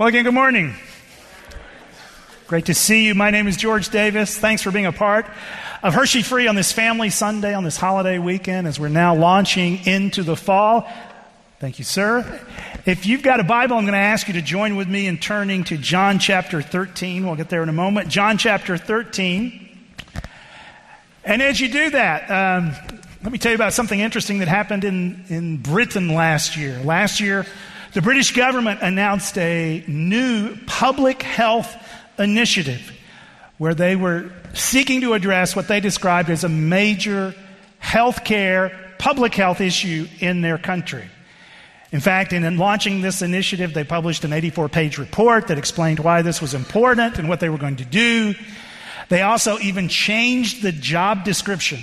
Well, again, good morning. Great to see you. My name is George Davis. Thanks for being a part of Hershey Free on this Family Sunday, on this holiday weekend, as we're now launching into the fall. Thank you, sir. If you've got a Bible, I'm going to ask you to join with me in turning to John chapter 13. We'll get there in a moment. John chapter 13. And as you do that, um, let me tell you about something interesting that happened in, in Britain last year. Last year, the British government announced a new public health initiative where they were seeking to address what they described as a major health care, public health issue in their country. In fact, in launching this initiative, they published an 84 page report that explained why this was important and what they were going to do. They also even changed the job description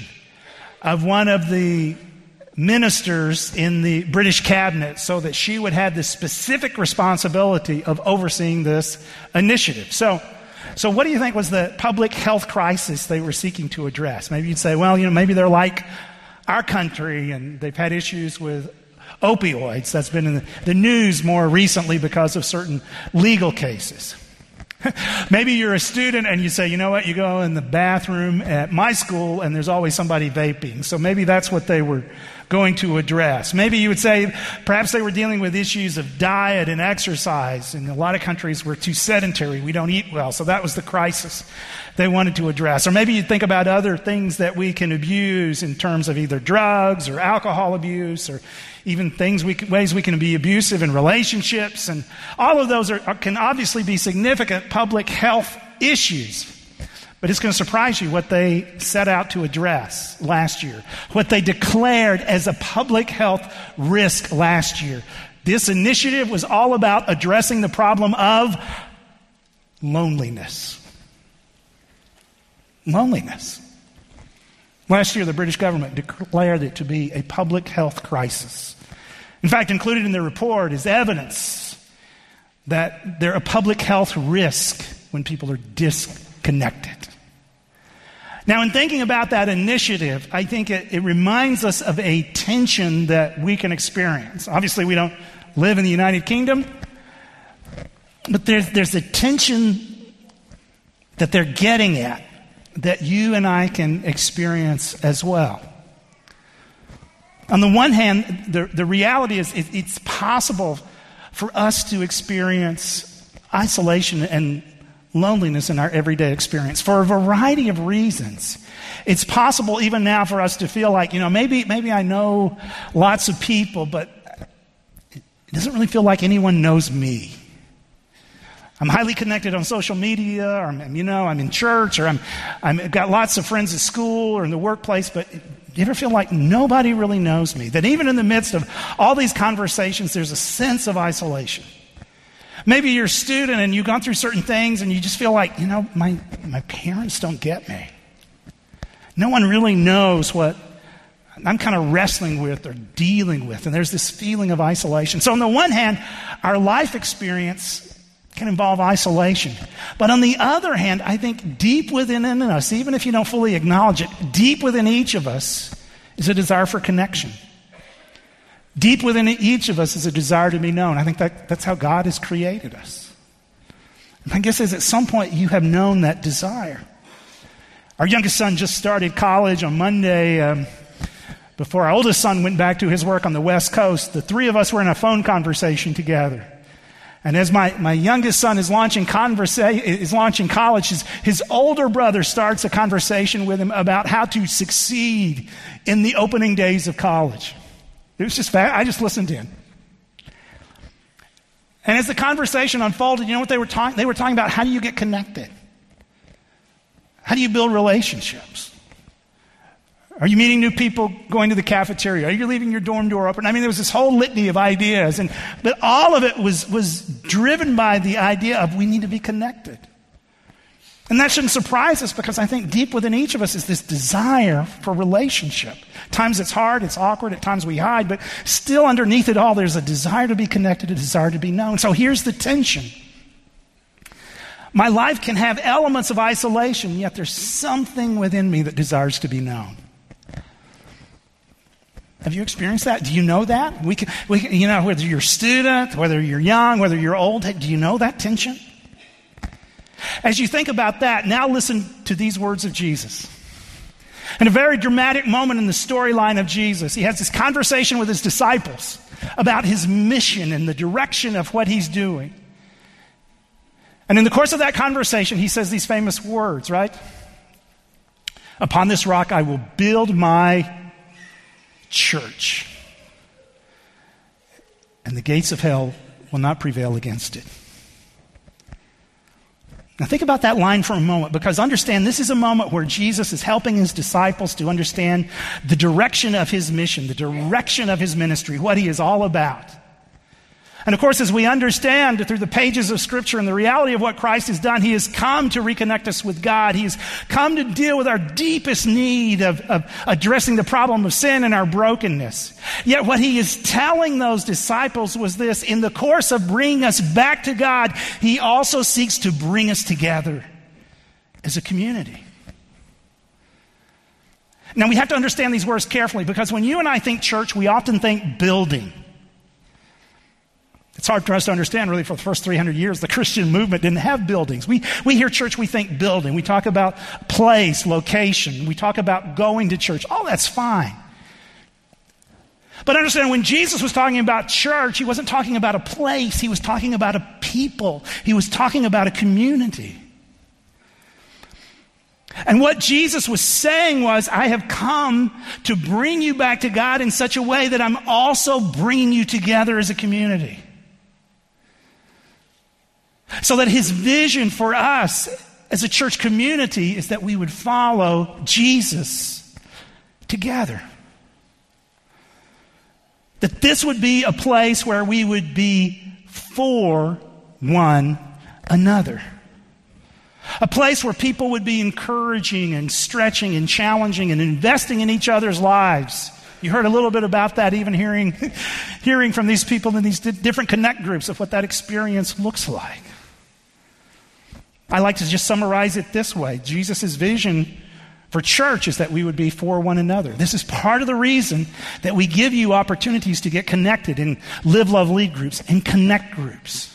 of one of the ministers in the British cabinet so that she would have the specific responsibility of overseeing this initiative. So, so what do you think was the public health crisis they were seeking to address? Maybe you'd say, well, you know, maybe they're like our country and they've had issues with opioids. That's been in the news more recently because of certain legal cases. Maybe you're a student and you say, you know what, you go in the bathroom at my school and there's always somebody vaping. So maybe that's what they were going to address. Maybe you would say perhaps they were dealing with issues of diet and exercise. In a lot of countries, we're too sedentary, we don't eat well. So that was the crisis they wanted to address. Or maybe you think about other things that we can abuse in terms of either drugs or alcohol abuse or even things we, ways we can be abusive in relationships. And all of those are, can obviously be significant public health issues. But it's going to surprise you what they set out to address last year, what they declared as a public health risk last year. This initiative was all about addressing the problem of loneliness. Loneliness. Last year, the British government declared it to be a public health crisis. In fact, included in their report is evidence that they're a public health risk when people are disconnected. Now, in thinking about that initiative, I think it, it, reminds us of a tension that we can experience. Obviously, we don't live in the United Kingdom, but there's, there's a tension that they're getting at that you and I can experience as well. On the one hand, the, the reality is it, it's possible for us to experience isolation and loneliness in our everyday experience for a variety of reasons. It's possible even now for us to feel like, you know, maybe, maybe I know lots of people, but it doesn't really feel like anyone knows me. I'm highly connected on social media, or I'm, you know, I'm in church, or I'm, I've got lots of friends at school or in the workplace, but do you ever feel like nobody really knows me? That even in the midst of all these conversations, there's a sense of isolation. Maybe you're a student and you've gone through certain things and you just feel like, you know, my, my parents don't get me. No one really knows what I'm kind of wrestling with or dealing with. And there's this feeling of isolation. So, on the one hand, our life experience can involve isolation. But on the other hand, I think deep within us, even if you don't fully acknowledge it, deep within each of us is a desire for connection. Deep within each of us is a desire to be known. I think that, that's how God has created us. My guess is at some point you have known that desire. Our youngest son just started college on Monday. Um, before our oldest son went back to his work on the West Coast, the three of us were in a phone conversation together. And as my, my youngest son is launching, conversa- is launching college, his, his older brother starts a conversation with him about how to succeed in the opening days of college. It was just, I just listened in. And as the conversation unfolded, you know what they were talking? They were talking about how do you get connected? How do you build relationships? Are you meeting new people going to the cafeteria? Are you leaving your dorm door open? I mean, there was this whole litany of ideas, and, but all of it was, was driven by the idea of we need to be connected. And that shouldn't surprise us because I think deep within each of us is this desire for relationship. Times it's hard, it's awkward, at times we hide, but still underneath it all, there's a desire to be connected, a desire to be known. So here's the tension. My life can have elements of isolation, yet there's something within me that desires to be known. Have you experienced that? Do you know that? We can, we can, you know, whether you're a student, whether you're young, whether you're old, do you know that tension? As you think about that, now listen to these words of Jesus. In a very dramatic moment in the storyline of Jesus, he has this conversation with his disciples about his mission and the direction of what he's doing. And in the course of that conversation, he says these famous words, right? Upon this rock I will build my church, and the gates of hell will not prevail against it. Now, think about that line for a moment because understand this is a moment where Jesus is helping his disciples to understand the direction of his mission, the direction of his ministry, what he is all about. And of course, as we understand through the pages of Scripture and the reality of what Christ has done, He has come to reconnect us with God. He has come to deal with our deepest need of, of addressing the problem of sin and our brokenness. Yet what He is telling those disciples was this in the course of bringing us back to God, He also seeks to bring us together as a community. Now, we have to understand these words carefully because when you and I think church, we often think building. It's hard for us to understand, really, for the first 300 years, the Christian movement didn't have buildings. We, we hear church, we think building. We talk about place, location. We talk about going to church. All that's fine. But understand, when Jesus was talking about church, he wasn't talking about a place, he was talking about a people, he was talking about a community. And what Jesus was saying was, I have come to bring you back to God in such a way that I'm also bringing you together as a community. So that his vision for us as a church community is that we would follow Jesus together. That this would be a place where we would be for one another. A place where people would be encouraging and stretching and challenging and investing in each other's lives. You heard a little bit about that, even hearing, hearing from these people in these different connect groups of what that experience looks like. I like to just summarize it this way Jesus' vision for church is that we would be for one another. This is part of the reason that we give you opportunities to get connected in live, love, lead groups and connect groups.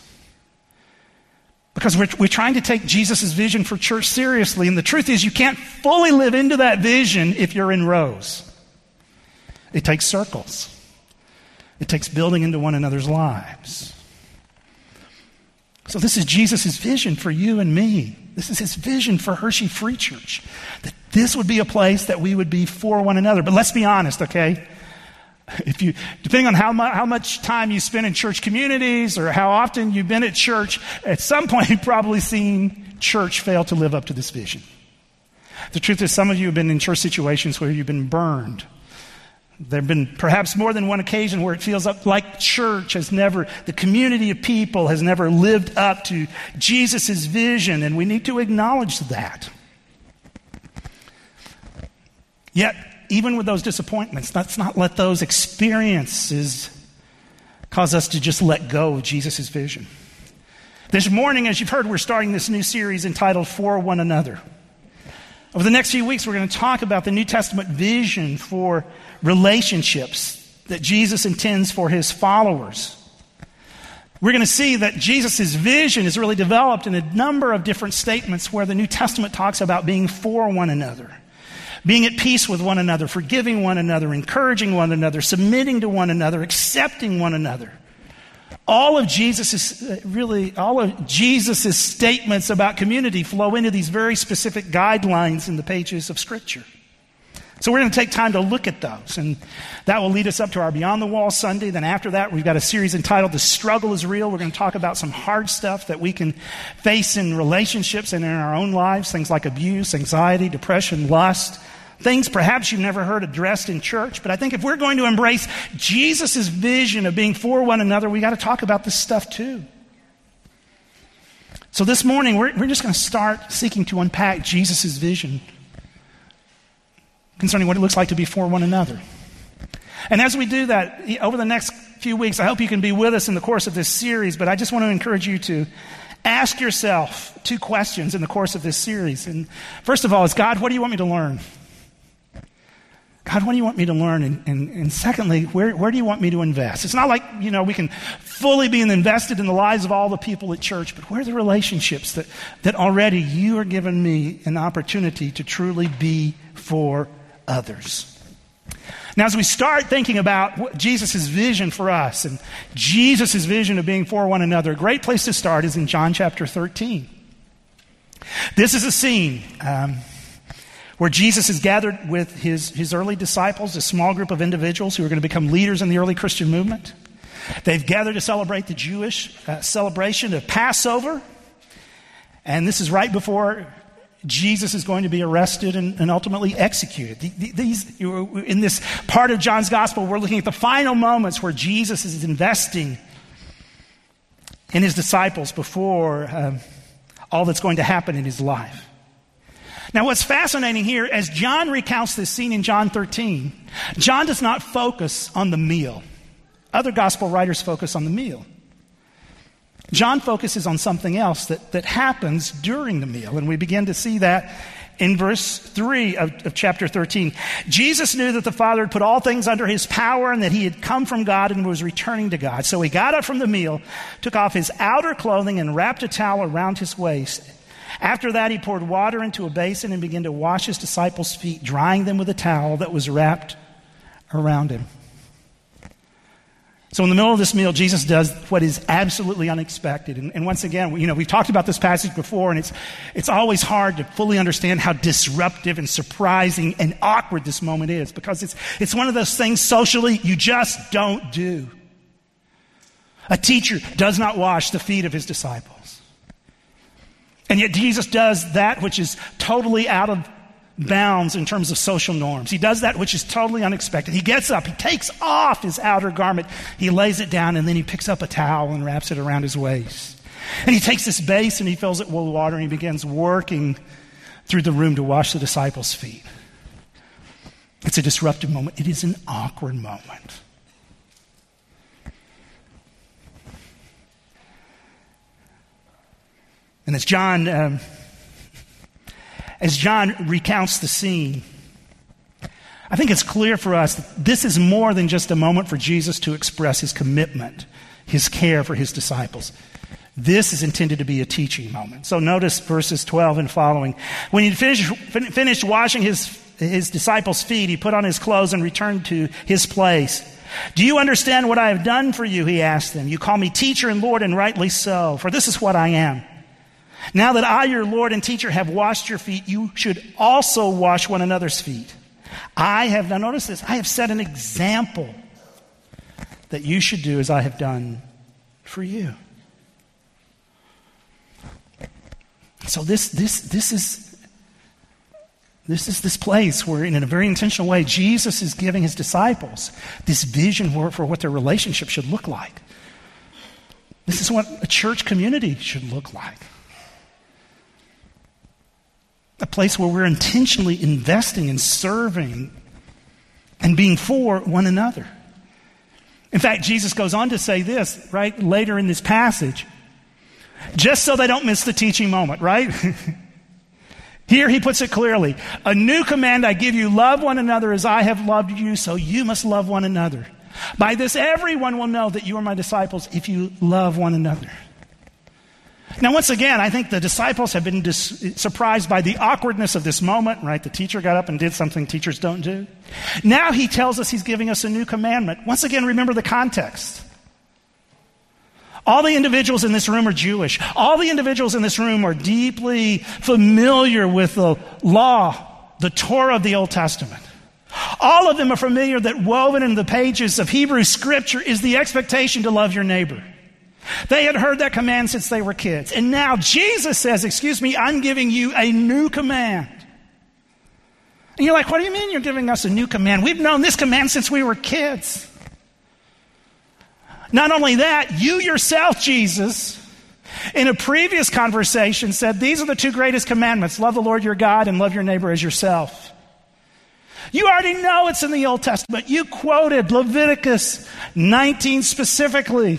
Because we're, we're trying to take Jesus' vision for church seriously. And the truth is, you can't fully live into that vision if you're in rows. It takes circles, it takes building into one another's lives. So, this is Jesus' vision for you and me. This is his vision for Hershey Free Church. That this would be a place that we would be for one another. But let's be honest, okay? If you, depending on how, mu- how much time you spend in church communities or how often you've been at church, at some point you've probably seen church fail to live up to this vision. The truth is, some of you have been in church situations where you've been burned there have been perhaps more than one occasion where it feels like church has never, the community of people has never lived up to Jesus' vision, and we need to acknowledge that. Yet, even with those disappointments, let's not let those experiences cause us to just let go of Jesus' vision. This morning, as you've heard, we're starting this new series entitled For One Another. Over the next few weeks, we're going to talk about the New Testament vision for relationships that Jesus intends for his followers. We're going to see that Jesus' vision is really developed in a number of different statements where the New Testament talks about being for one another, being at peace with one another, forgiving one another, encouraging one another, submitting to one another, accepting one another all of Jesus' really all of Jesus' statements about community flow into these very specific guidelines in the pages of Scripture. So we're going to take time to look at those, and that will lead us up to our Beyond the Wall Sunday. Then after that, we've got a series entitled "The Struggle Is Real." We're going to talk about some hard stuff that we can face in relationships and in our own lives, things like abuse, anxiety, depression, lust Things perhaps you've never heard addressed in church, but I think if we're going to embrace Jesus' vision of being for one another, we got to talk about this stuff too. So this morning, we're, we're just going to start seeking to unpack Jesus' vision concerning what it looks like to be for one another. And as we do that, over the next few weeks, I hope you can be with us in the course of this series, but I just want to encourage you to ask yourself two questions in the course of this series. And first of all, is God, what do you want me to learn? God, what do you want me to learn? And, and, and, secondly, where, where do you want me to invest? It's not like, you know, we can fully be invested in the lives of all the people at church, but where are the relationships that, that already you are giving me an opportunity to truly be for others? Now, as we start thinking about Jesus' vision for us and Jesus' vision of being for one another, a great place to start is in John chapter 13. This is a scene. Um, where Jesus is gathered with his, his early disciples, a small group of individuals who are going to become leaders in the early Christian movement. They've gathered to celebrate the Jewish uh, celebration of Passover. And this is right before Jesus is going to be arrested and, and ultimately executed. These, in this part of John's gospel, we're looking at the final moments where Jesus is investing in his disciples before um, all that's going to happen in his life. Now, what's fascinating here, as John recounts this scene in John 13, John does not focus on the meal. Other gospel writers focus on the meal. John focuses on something else that, that happens during the meal, and we begin to see that in verse 3 of, of, chapter 13. Jesus knew that the Father had put all things under his power and that he had come from God and was returning to God. So he got up from the meal, took off his outer clothing, and wrapped a towel around his waist. After that, he poured water into a basin and began to wash his disciples' feet, drying them with a towel that was wrapped around him. So, in the middle of this meal, Jesus does what is absolutely unexpected. And, and, once again, you know, we've talked about this passage before, and it's, it's always hard to fully understand how disruptive and surprising and awkward this moment is because it's, it's one of those things socially you just don't do. A teacher does not wash the feet of his disciples. And yet Jesus does that which is totally out of bounds in terms of social norms. He does that which is totally unexpected. He gets up, he takes off his outer garment, he lays it down, and then he picks up a towel and wraps it around his waist. And he takes this base and he fills it with water and he begins working through the room to wash the disciples' feet. It's a disruptive moment. It is an awkward moment. And as John, um, as John recounts the scene, I think it's clear for us that this is more than just a moment for Jesus to express his commitment, his care for his disciples. This is intended to be a teaching moment. So notice verses 12 and following. When he finished, finished washing his, his disciples' feet, he put on his clothes and returned to his place. Do you understand what I have done for you? He asked them. You call me teacher and Lord, and rightly so, for this is what I am. Now that I, your Lord and teacher, have washed your feet, you should also wash one another's feet. I have, now notice this, I have set an example that you should do as I have done for you. So this, this, this is this is this place where, in a very intentional way, Jesus is giving his disciples this vision for, for what their relationship should look like. This is what a church community should look like a place where we're intentionally investing and serving and being for one another. In fact, Jesus goes on to say this, right, later in this passage, just so they don't miss the teaching moment, right? Here he puts it clearly A new command I give you love one another as I have loved you, so you must love one another. By this, everyone will know that you are my disciples if you love one another. Now, once again, I think the disciples have been dis- surprised by the awkwardness of this moment, right? The teacher got up and did something teachers don't do. Now he tells us he's giving us a new commandment. Once again, remember the context. All the individuals in this room are Jewish. All the individuals in this room are deeply familiar with the law, the Torah of the Old Testament. All of them are familiar that woven in the pages of Hebrew scripture is the expectation to love your neighbor. They had heard that command since they were kids. And now Jesus says, Excuse me, I'm giving you a new command. And you're like, What do you mean you're giving us a new command? We've known this command since we were kids. Not only that, you yourself, Jesus, in a previous conversation said, These are the two greatest commandments love the Lord your God and love your neighbor as yourself. You already know it's in the Old Testament. You quoted Leviticus 19 specifically.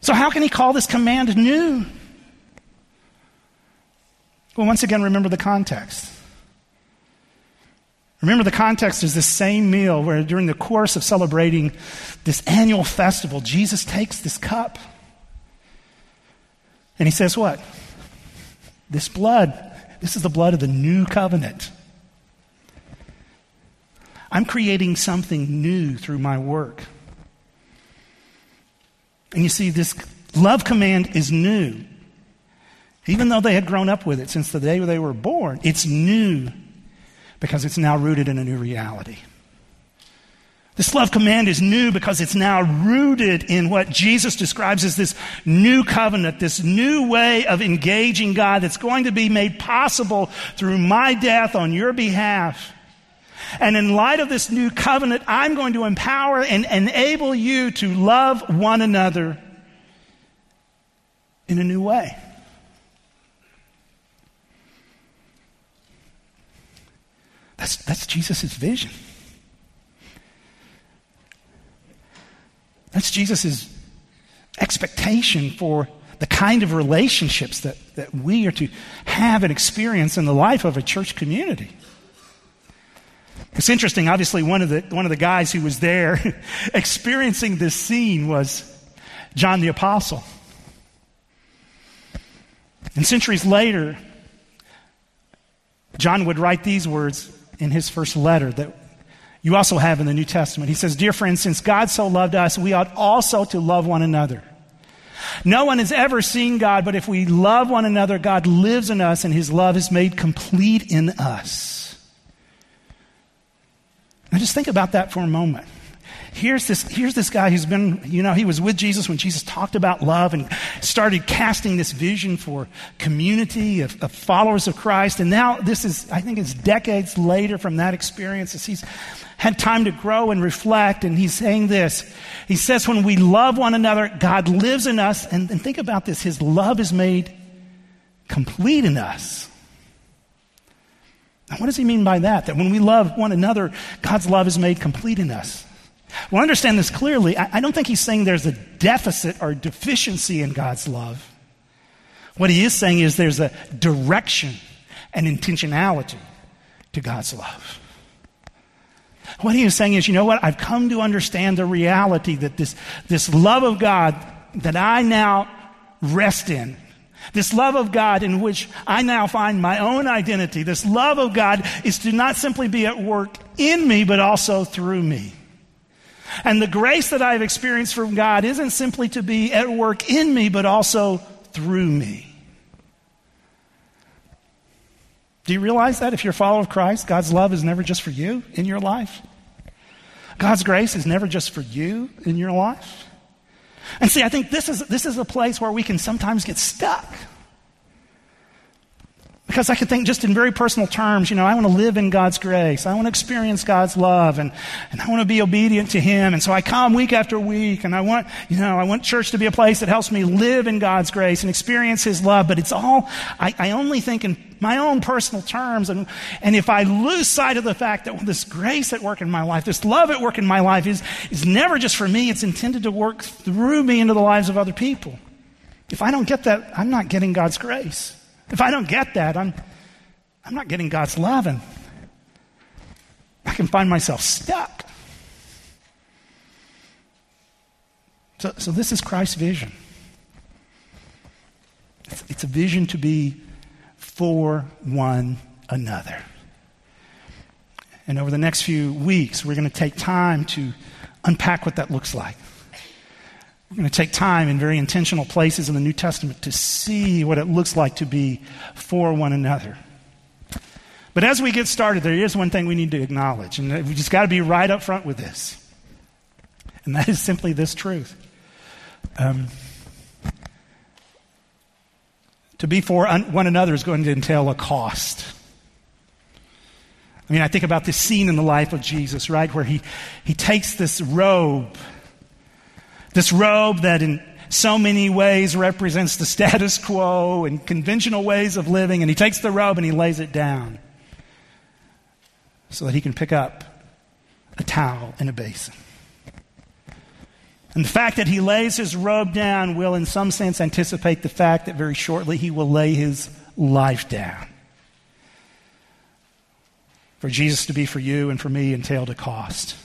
So, how can he call this command new? Well, once again, remember the context. Remember, the context is this same meal where during the course of celebrating this annual festival, Jesus takes this cup and he says, What? This blood, this is the blood of the new covenant. I'm creating something new through my work. And you see, this love command is new. Even though they had grown up with it since the day they were born, it's new because it's now rooted in a new reality. This love command is new because it's now rooted in what Jesus describes as this new covenant, this new way of engaging God that's going to be made possible through my death on your behalf. And in light of this new covenant, I'm going to empower and enable you to love one another in a new way. That's, that's Jesus' vision. That's Jesus' expectation for the kind of relationships that, that we are to have and experience in the life of a church community. It's interesting, obviously, one of the, one of the guys who was there experiencing this scene was John the Apostle. And centuries later, John would write these words in his first letter that you also have in the New Testament. He says, Dear friends, since God so loved us, we ought also to love one another. No one has ever seen God, but if we love one another, God lives in us and his love is made complete in us. Now just think about that for a moment. Here's this, here's this guy who's been, you know, he was with Jesus when Jesus talked about love and started casting this vision for community of, of followers of Christ. And now this is, I think it's decades later from that experience as he's had time to grow and reflect. And he's saying this. He says, when we love one another, God lives in us. And, and think about this. His love is made complete in us. Now, what does he mean by that? That when we love one another, God's love is made complete in us. Well, understand this clearly. I, I don't think he's saying there's a deficit or deficiency in God's love. What he is saying is there's a direction and intentionality to God's love. What he is saying is, you know what? I've come to understand the reality that this, this love of God that I now rest in, this love of God in which I now find my own identity, this love of God is to not simply be at work in me, but also through me. And the grace that I've experienced from God isn't simply to be at work in me, but also through me. Do you realize that if you're a follower of Christ, God's love is never just for you in your life? God's grace is never just for you in your life? And see, I think this is, this is a place where we can sometimes get stuck. Because I could think just in very personal terms, you know, I want to live in God's grace. I want to experience God's love and, and I want to be obedient to Him. And so I come week after week and I want, you know, I want church to be a place that helps me live in God's grace and experience His love. But it's all, I, I only think in my own personal terms. And, and if I lose sight of the fact that this grace at work in my life, this love at work in my life is, is never just for me, it's intended to work through me into the lives of other people. If I don't get that, I'm not getting God's grace. If I don't get that, I'm, I'm not getting God's love, and I can find myself stuck. So, so this is Christ's vision. It's, it's a vision to be for one another. And over the next few weeks, we're going to take time to unpack what that looks like. We're going to take time in very intentional places in the New Testament to see what it looks like to be for one another. But as we get started, there is one thing we need to acknowledge, and we just got to be right up front with this. And that is simply this truth. Um, to be for one another is going to entail a cost. I mean, I think about this scene in the life of Jesus, right, where he, he takes this robe this robe that in so many ways represents the status quo and conventional ways of living, and he takes the robe and he lays it down so that he can pick up a towel and a basin. And the fact that he lays his robe down will, in some sense, anticipate the fact that very shortly he will lay his life down. for Jesus to be for you and for me entailed a cost.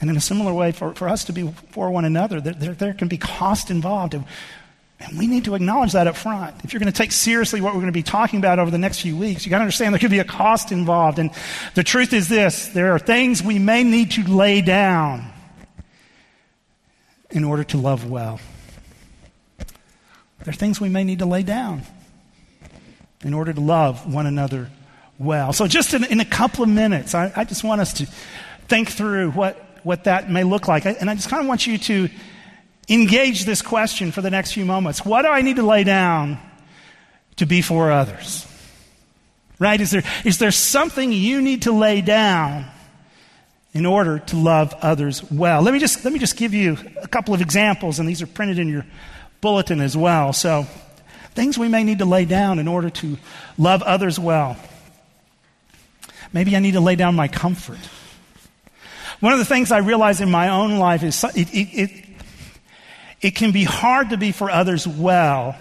And in a similar way, for, for us to be for one another, there, there, can be cost involved. And, and we need to acknowledge that up front. If you're going to take seriously what we're going to be talking about over the next few weeks, you got to understand there could be a cost involved. And the truth is this there are things we may need to lay down in order to love well. There are things we may need to lay down in order to love one another well. So, just in, in a couple of minutes, I, I, just want us to think through what, what that may look like. And I just kind of want you to engage this question for the next few moments. What do I need to lay down to be for others? Right? Is there, is there something you need to lay down in order to love others well? Let me just, let me just give you a couple of examples, and these are printed in your bulletin as well. So, things we may need to lay down in order to love others well. Maybe I need to lay down my comfort. One of the things I realize in my own life is it, it, it, it can be hard to be for others well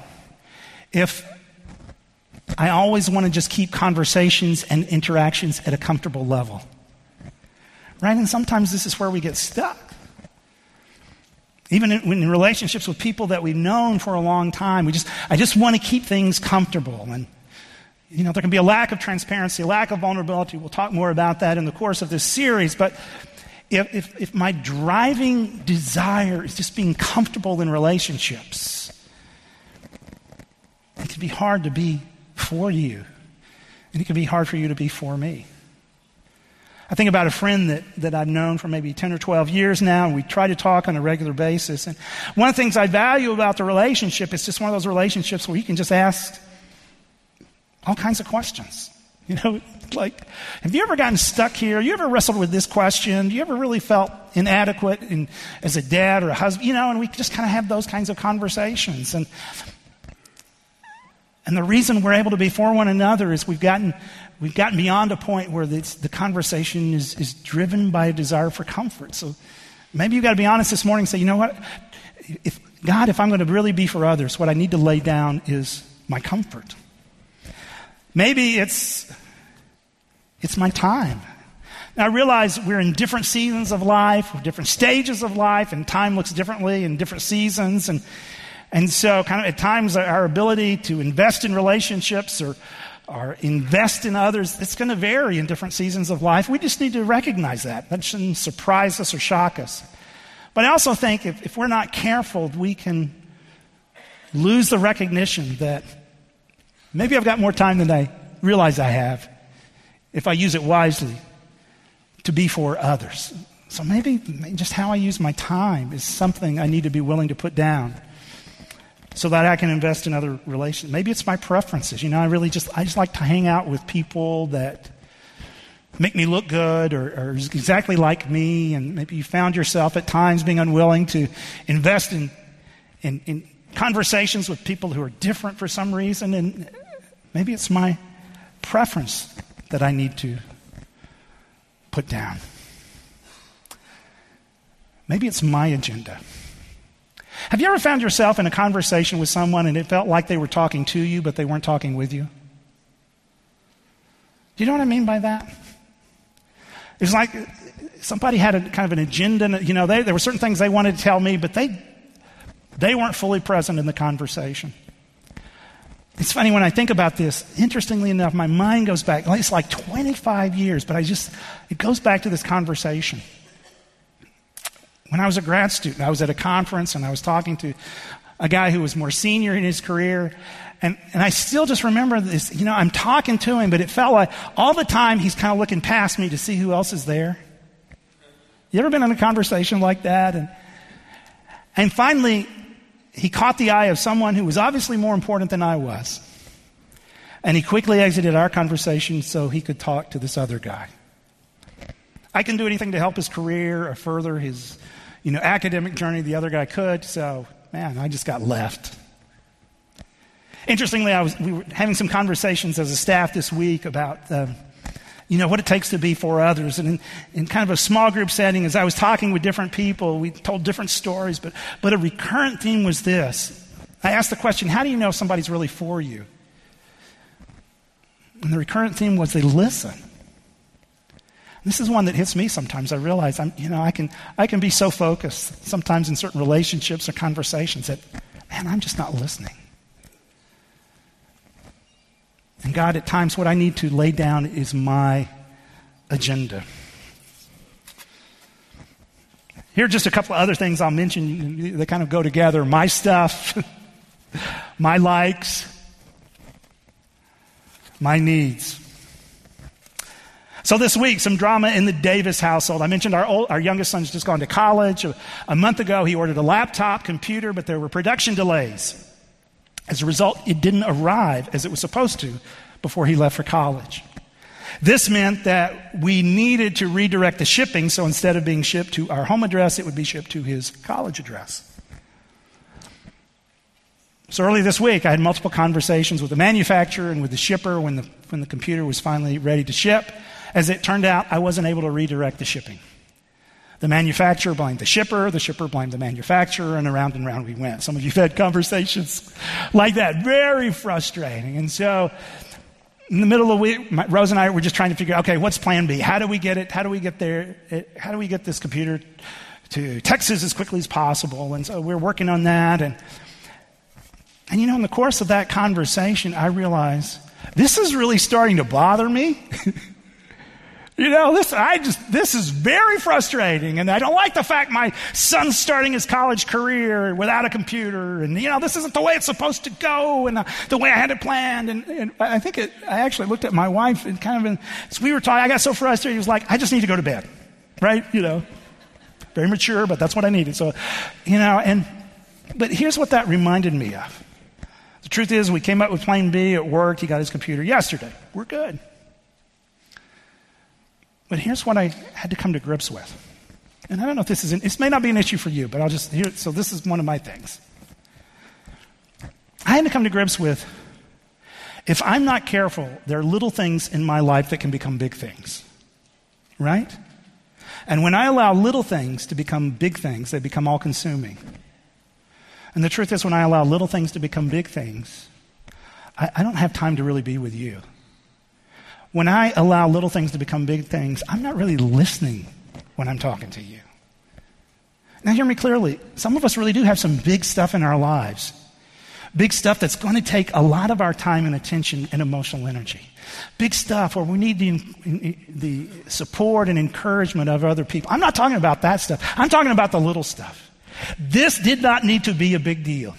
if I always want to just keep conversations and interactions at a comfortable level. Right? And sometimes this is where we get stuck. Even in, in relationships with people that we've known for a long time, we just, I just want to keep things comfortable. And you know, there can be a lack of transparency, a lack of vulnerability. We'll talk more about that in the course of this series. But if, if, if my driving desire is just being comfortable in relationships, it can be hard to be for you. And it can be hard for you to be for me. I think about a friend that, that I've known for maybe 10 or 12 years now, and we try to talk on a regular basis. And one of the things I value about the relationship is just one of those relationships where you can just ask all kinds of questions. You know, like, have you ever gotten stuck here? You ever wrestled with this question? You ever really felt inadequate in, as a dad or a husband? You know, and we just kind of have those kinds of conversations. And, and the reason we're able to be for one another is we've gotten, we've gotten beyond a point where the conversation is, is driven by a desire for comfort. So maybe you've got to be honest this morning and say, you know what? If, God, if I'm going to really be for others, what I need to lay down is my comfort. Maybe it's, it's my time. Now, I realize we're in different seasons of life, different stages of life, and time looks differently in different seasons. And, and so, kind of at times, our ability to invest in relationships or, or invest in others, it's going to vary in different seasons of life. We just need to recognize that. That shouldn't surprise us or shock us. But I also think if, if we're not careful, we can lose the recognition that Maybe I've got more time than I realize I have if I use it wisely to be for others. So maybe just how I use my time is something I need to be willing to put down so that I can invest in other relations. Maybe it's my preferences. You know, I really just I just like to hang out with people that make me look good or, or exactly like me. And maybe you found yourself at times being unwilling to invest in, in, in conversations with people who are different for some reason. And Maybe it's my preference that I need to put down. Maybe it's my agenda. Have you ever found yourself in a conversation with someone and it felt like they were talking to you, but they weren't talking with you? Do you know what I mean by that? It's like somebody had a kind of an agenda. You know, they, there were certain things they wanted to tell me, but they, they weren't fully present in the conversation. It's funny when I think about this, interestingly enough, my mind goes back, it's like 25 years, but I just, it goes back to this conversation. When I was a grad student, I was at a conference and I was talking to a guy who was more senior in his career. And, and I still just remember this, you know, I'm talking to him, but it felt like all the time he's kind of looking past me to see who else is there. You ever been in a conversation like that? And, and finally, he caught the eye of someone who was obviously more important than I was. And he quickly exited our conversation so he could talk to this other guy. I couldn't do anything to help his career or further his you know, academic journey. The other guy could, so man, I just got left. Interestingly, I was, we were having some conversations as a staff this week about um, you know, what it takes to be for others. And in, in kind of a small group setting, as I was talking with different people, we told different stories, but, but a recurrent theme was this. I asked the question, how do you know somebody's really for you? And the recurrent theme was they listen. This is one that hits me sometimes. I realize I'm, you know, I can, I can be so focused sometimes in certain relationships or conversations that, man, I'm just not listening. And God, at times, what I need to lay down is my agenda. Here are just a couple of other things I'll mention that kind of go together my stuff, my likes, my needs. So this week, some drama in the Davis household. I mentioned our, old, our youngest son's just gone to college. A, month ago, he ordered a laptop computer, but there were production delays. As a result, it didn't arrive as it was supposed to before he left for college. This meant that we needed to redirect the shipping, so instead of being shipped to our home address, it would be shipped to his college address. So early this week, I had multiple conversations with the manufacturer and with the shipper when the, when the computer was finally ready to ship. As it turned out, I wasn't able to redirect the shipping. The manufacturer blamed the shipper, the shipper blamed the manufacturer, and around and around we went. Some of you have had conversations like that. Very frustrating. And so, in the middle of the week, my, Rose and I were just trying to figure out, okay, what's plan B? How do we get it? How do we get there? How do we get this computer to Texas as quickly as possible? And so we're working on that. And, and you know, in the course of that conversation, I realized this is really starting to bother me. You know, this, I just, this is very frustrating. And I don't like the fact my son's starting his college career without a computer. And, you know, this isn't the way it's supposed to go and uh, the way I had it planned. And, and, I think it, I actually looked at my wife and kind of, in, as we were talking, I got so frustrated. He was like, I just need to go to bed. Right? You know, very mature, but that's what I needed. So, you know, and, but here's what that reminded me of. The truth is, we came up with plan B. It worked. He got his computer yesterday. We're good. But here's what I had to come to grips with. And I don't know if this is, an, this may not be an issue for you, but I'll just, here, so this is one of my things. I had to come to grips with if I'm not careful, there are little things in my life that can become big things. Right? And when I allow little things to become big things, they become all consuming. And the truth is, when I allow little things to become big things, I, I don't have time to really be with you. When I allow little things to become big things, I'm not really listening when I'm talking to you. Now, hear me clearly. Some of us really do have some big stuff in our lives. Big stuff that's going to take a lot of our time and attention and emotional energy. Big stuff where we need the, the support and encouragement of other people. I'm not talking about that stuff. I'm talking about the little stuff. This did not need to be a big deal.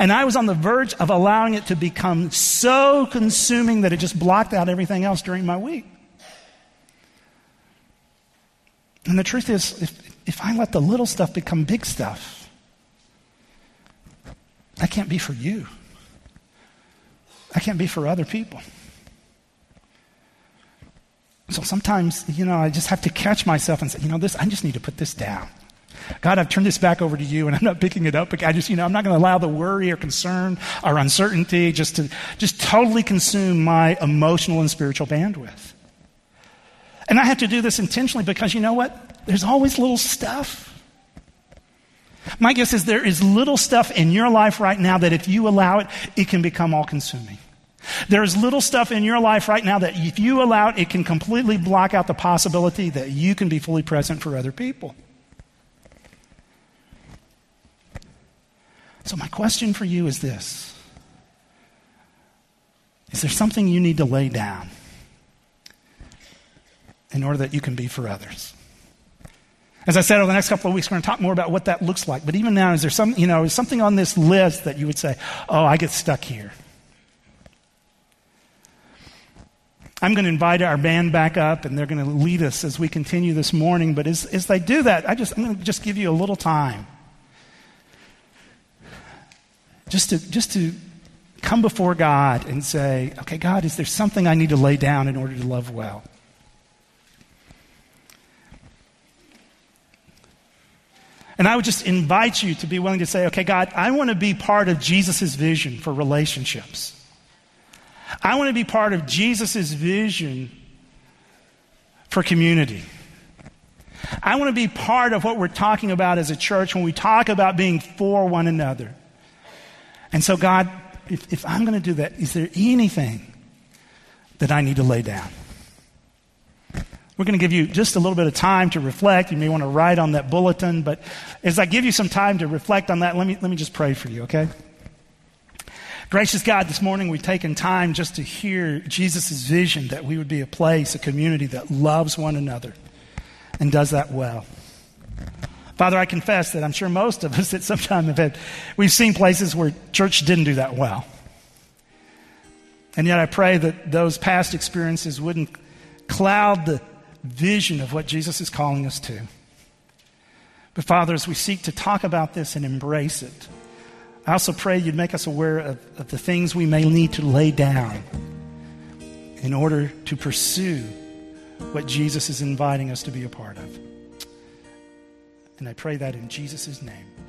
And I was on the verge of allowing it to become so consuming that it just blocked out everything else during my week. And the truth is, if, if I let the little stuff become big stuff, I can't be for you. I can't be for other people. So sometimes, you know, I just have to catch myself and say, you know, this, I just need to put this down. God, I've turned this back over to you and I'm not picking it up. I just, you know, I'm not going to allow the worry or concern or uncertainty just to just totally consume my emotional and spiritual bandwidth. And I have to do this intentionally because you know what? There's always little stuff. My guess is there is little stuff in your life right now that if you allow it, it can become all consuming. There is little stuff in your life right now that if you allow it, it can completely block out the possibility that you can be fully present for other people. So, my question for you is this Is there something you need to lay down in order that you can be for others? As I said, over the next couple of weeks, we're going to talk more about what that looks like. But even now, is there some, you know, is something on this list that you would say, oh, I get stuck here? I'm going to invite our band back up, and they're going to lead us as we continue this morning. But as, as they do that, I just, I'm going to just give you a little time just to, just to come before God and say, okay, God, is there something I need to lay down in order to love well? And I would just invite you to be willing to say, okay, God, I want to be part of Jesus' vision for relationships. I want to be part of Jesus' vision for community. I want to be part of what we're talking about as a church when we talk about being for one another. And so, God, if, if I'm going to do that, is there anything that I need to lay down. We're going to give you just a little bit of time to reflect. You may want to write on that bulletin, but as I give you some time to reflect on that, let me, let me just pray for you, okay? Gracious God, this morning we've taken time just to hear Jesus' vision that we would be a place, a community that loves one another and does that well. Father, I confess that I'm sure most of us at some time have had, we've seen places where church didn't do that well. And yet I pray that those past experiences wouldn't cloud the vision of what Jesus is calling us to. But Father, as we seek to talk about this and embrace it, I also pray you'd make us aware of, of the things we may need to lay down in order to pursue what Jesus is inviting us to be a part of. And I pray that in Jesus' name.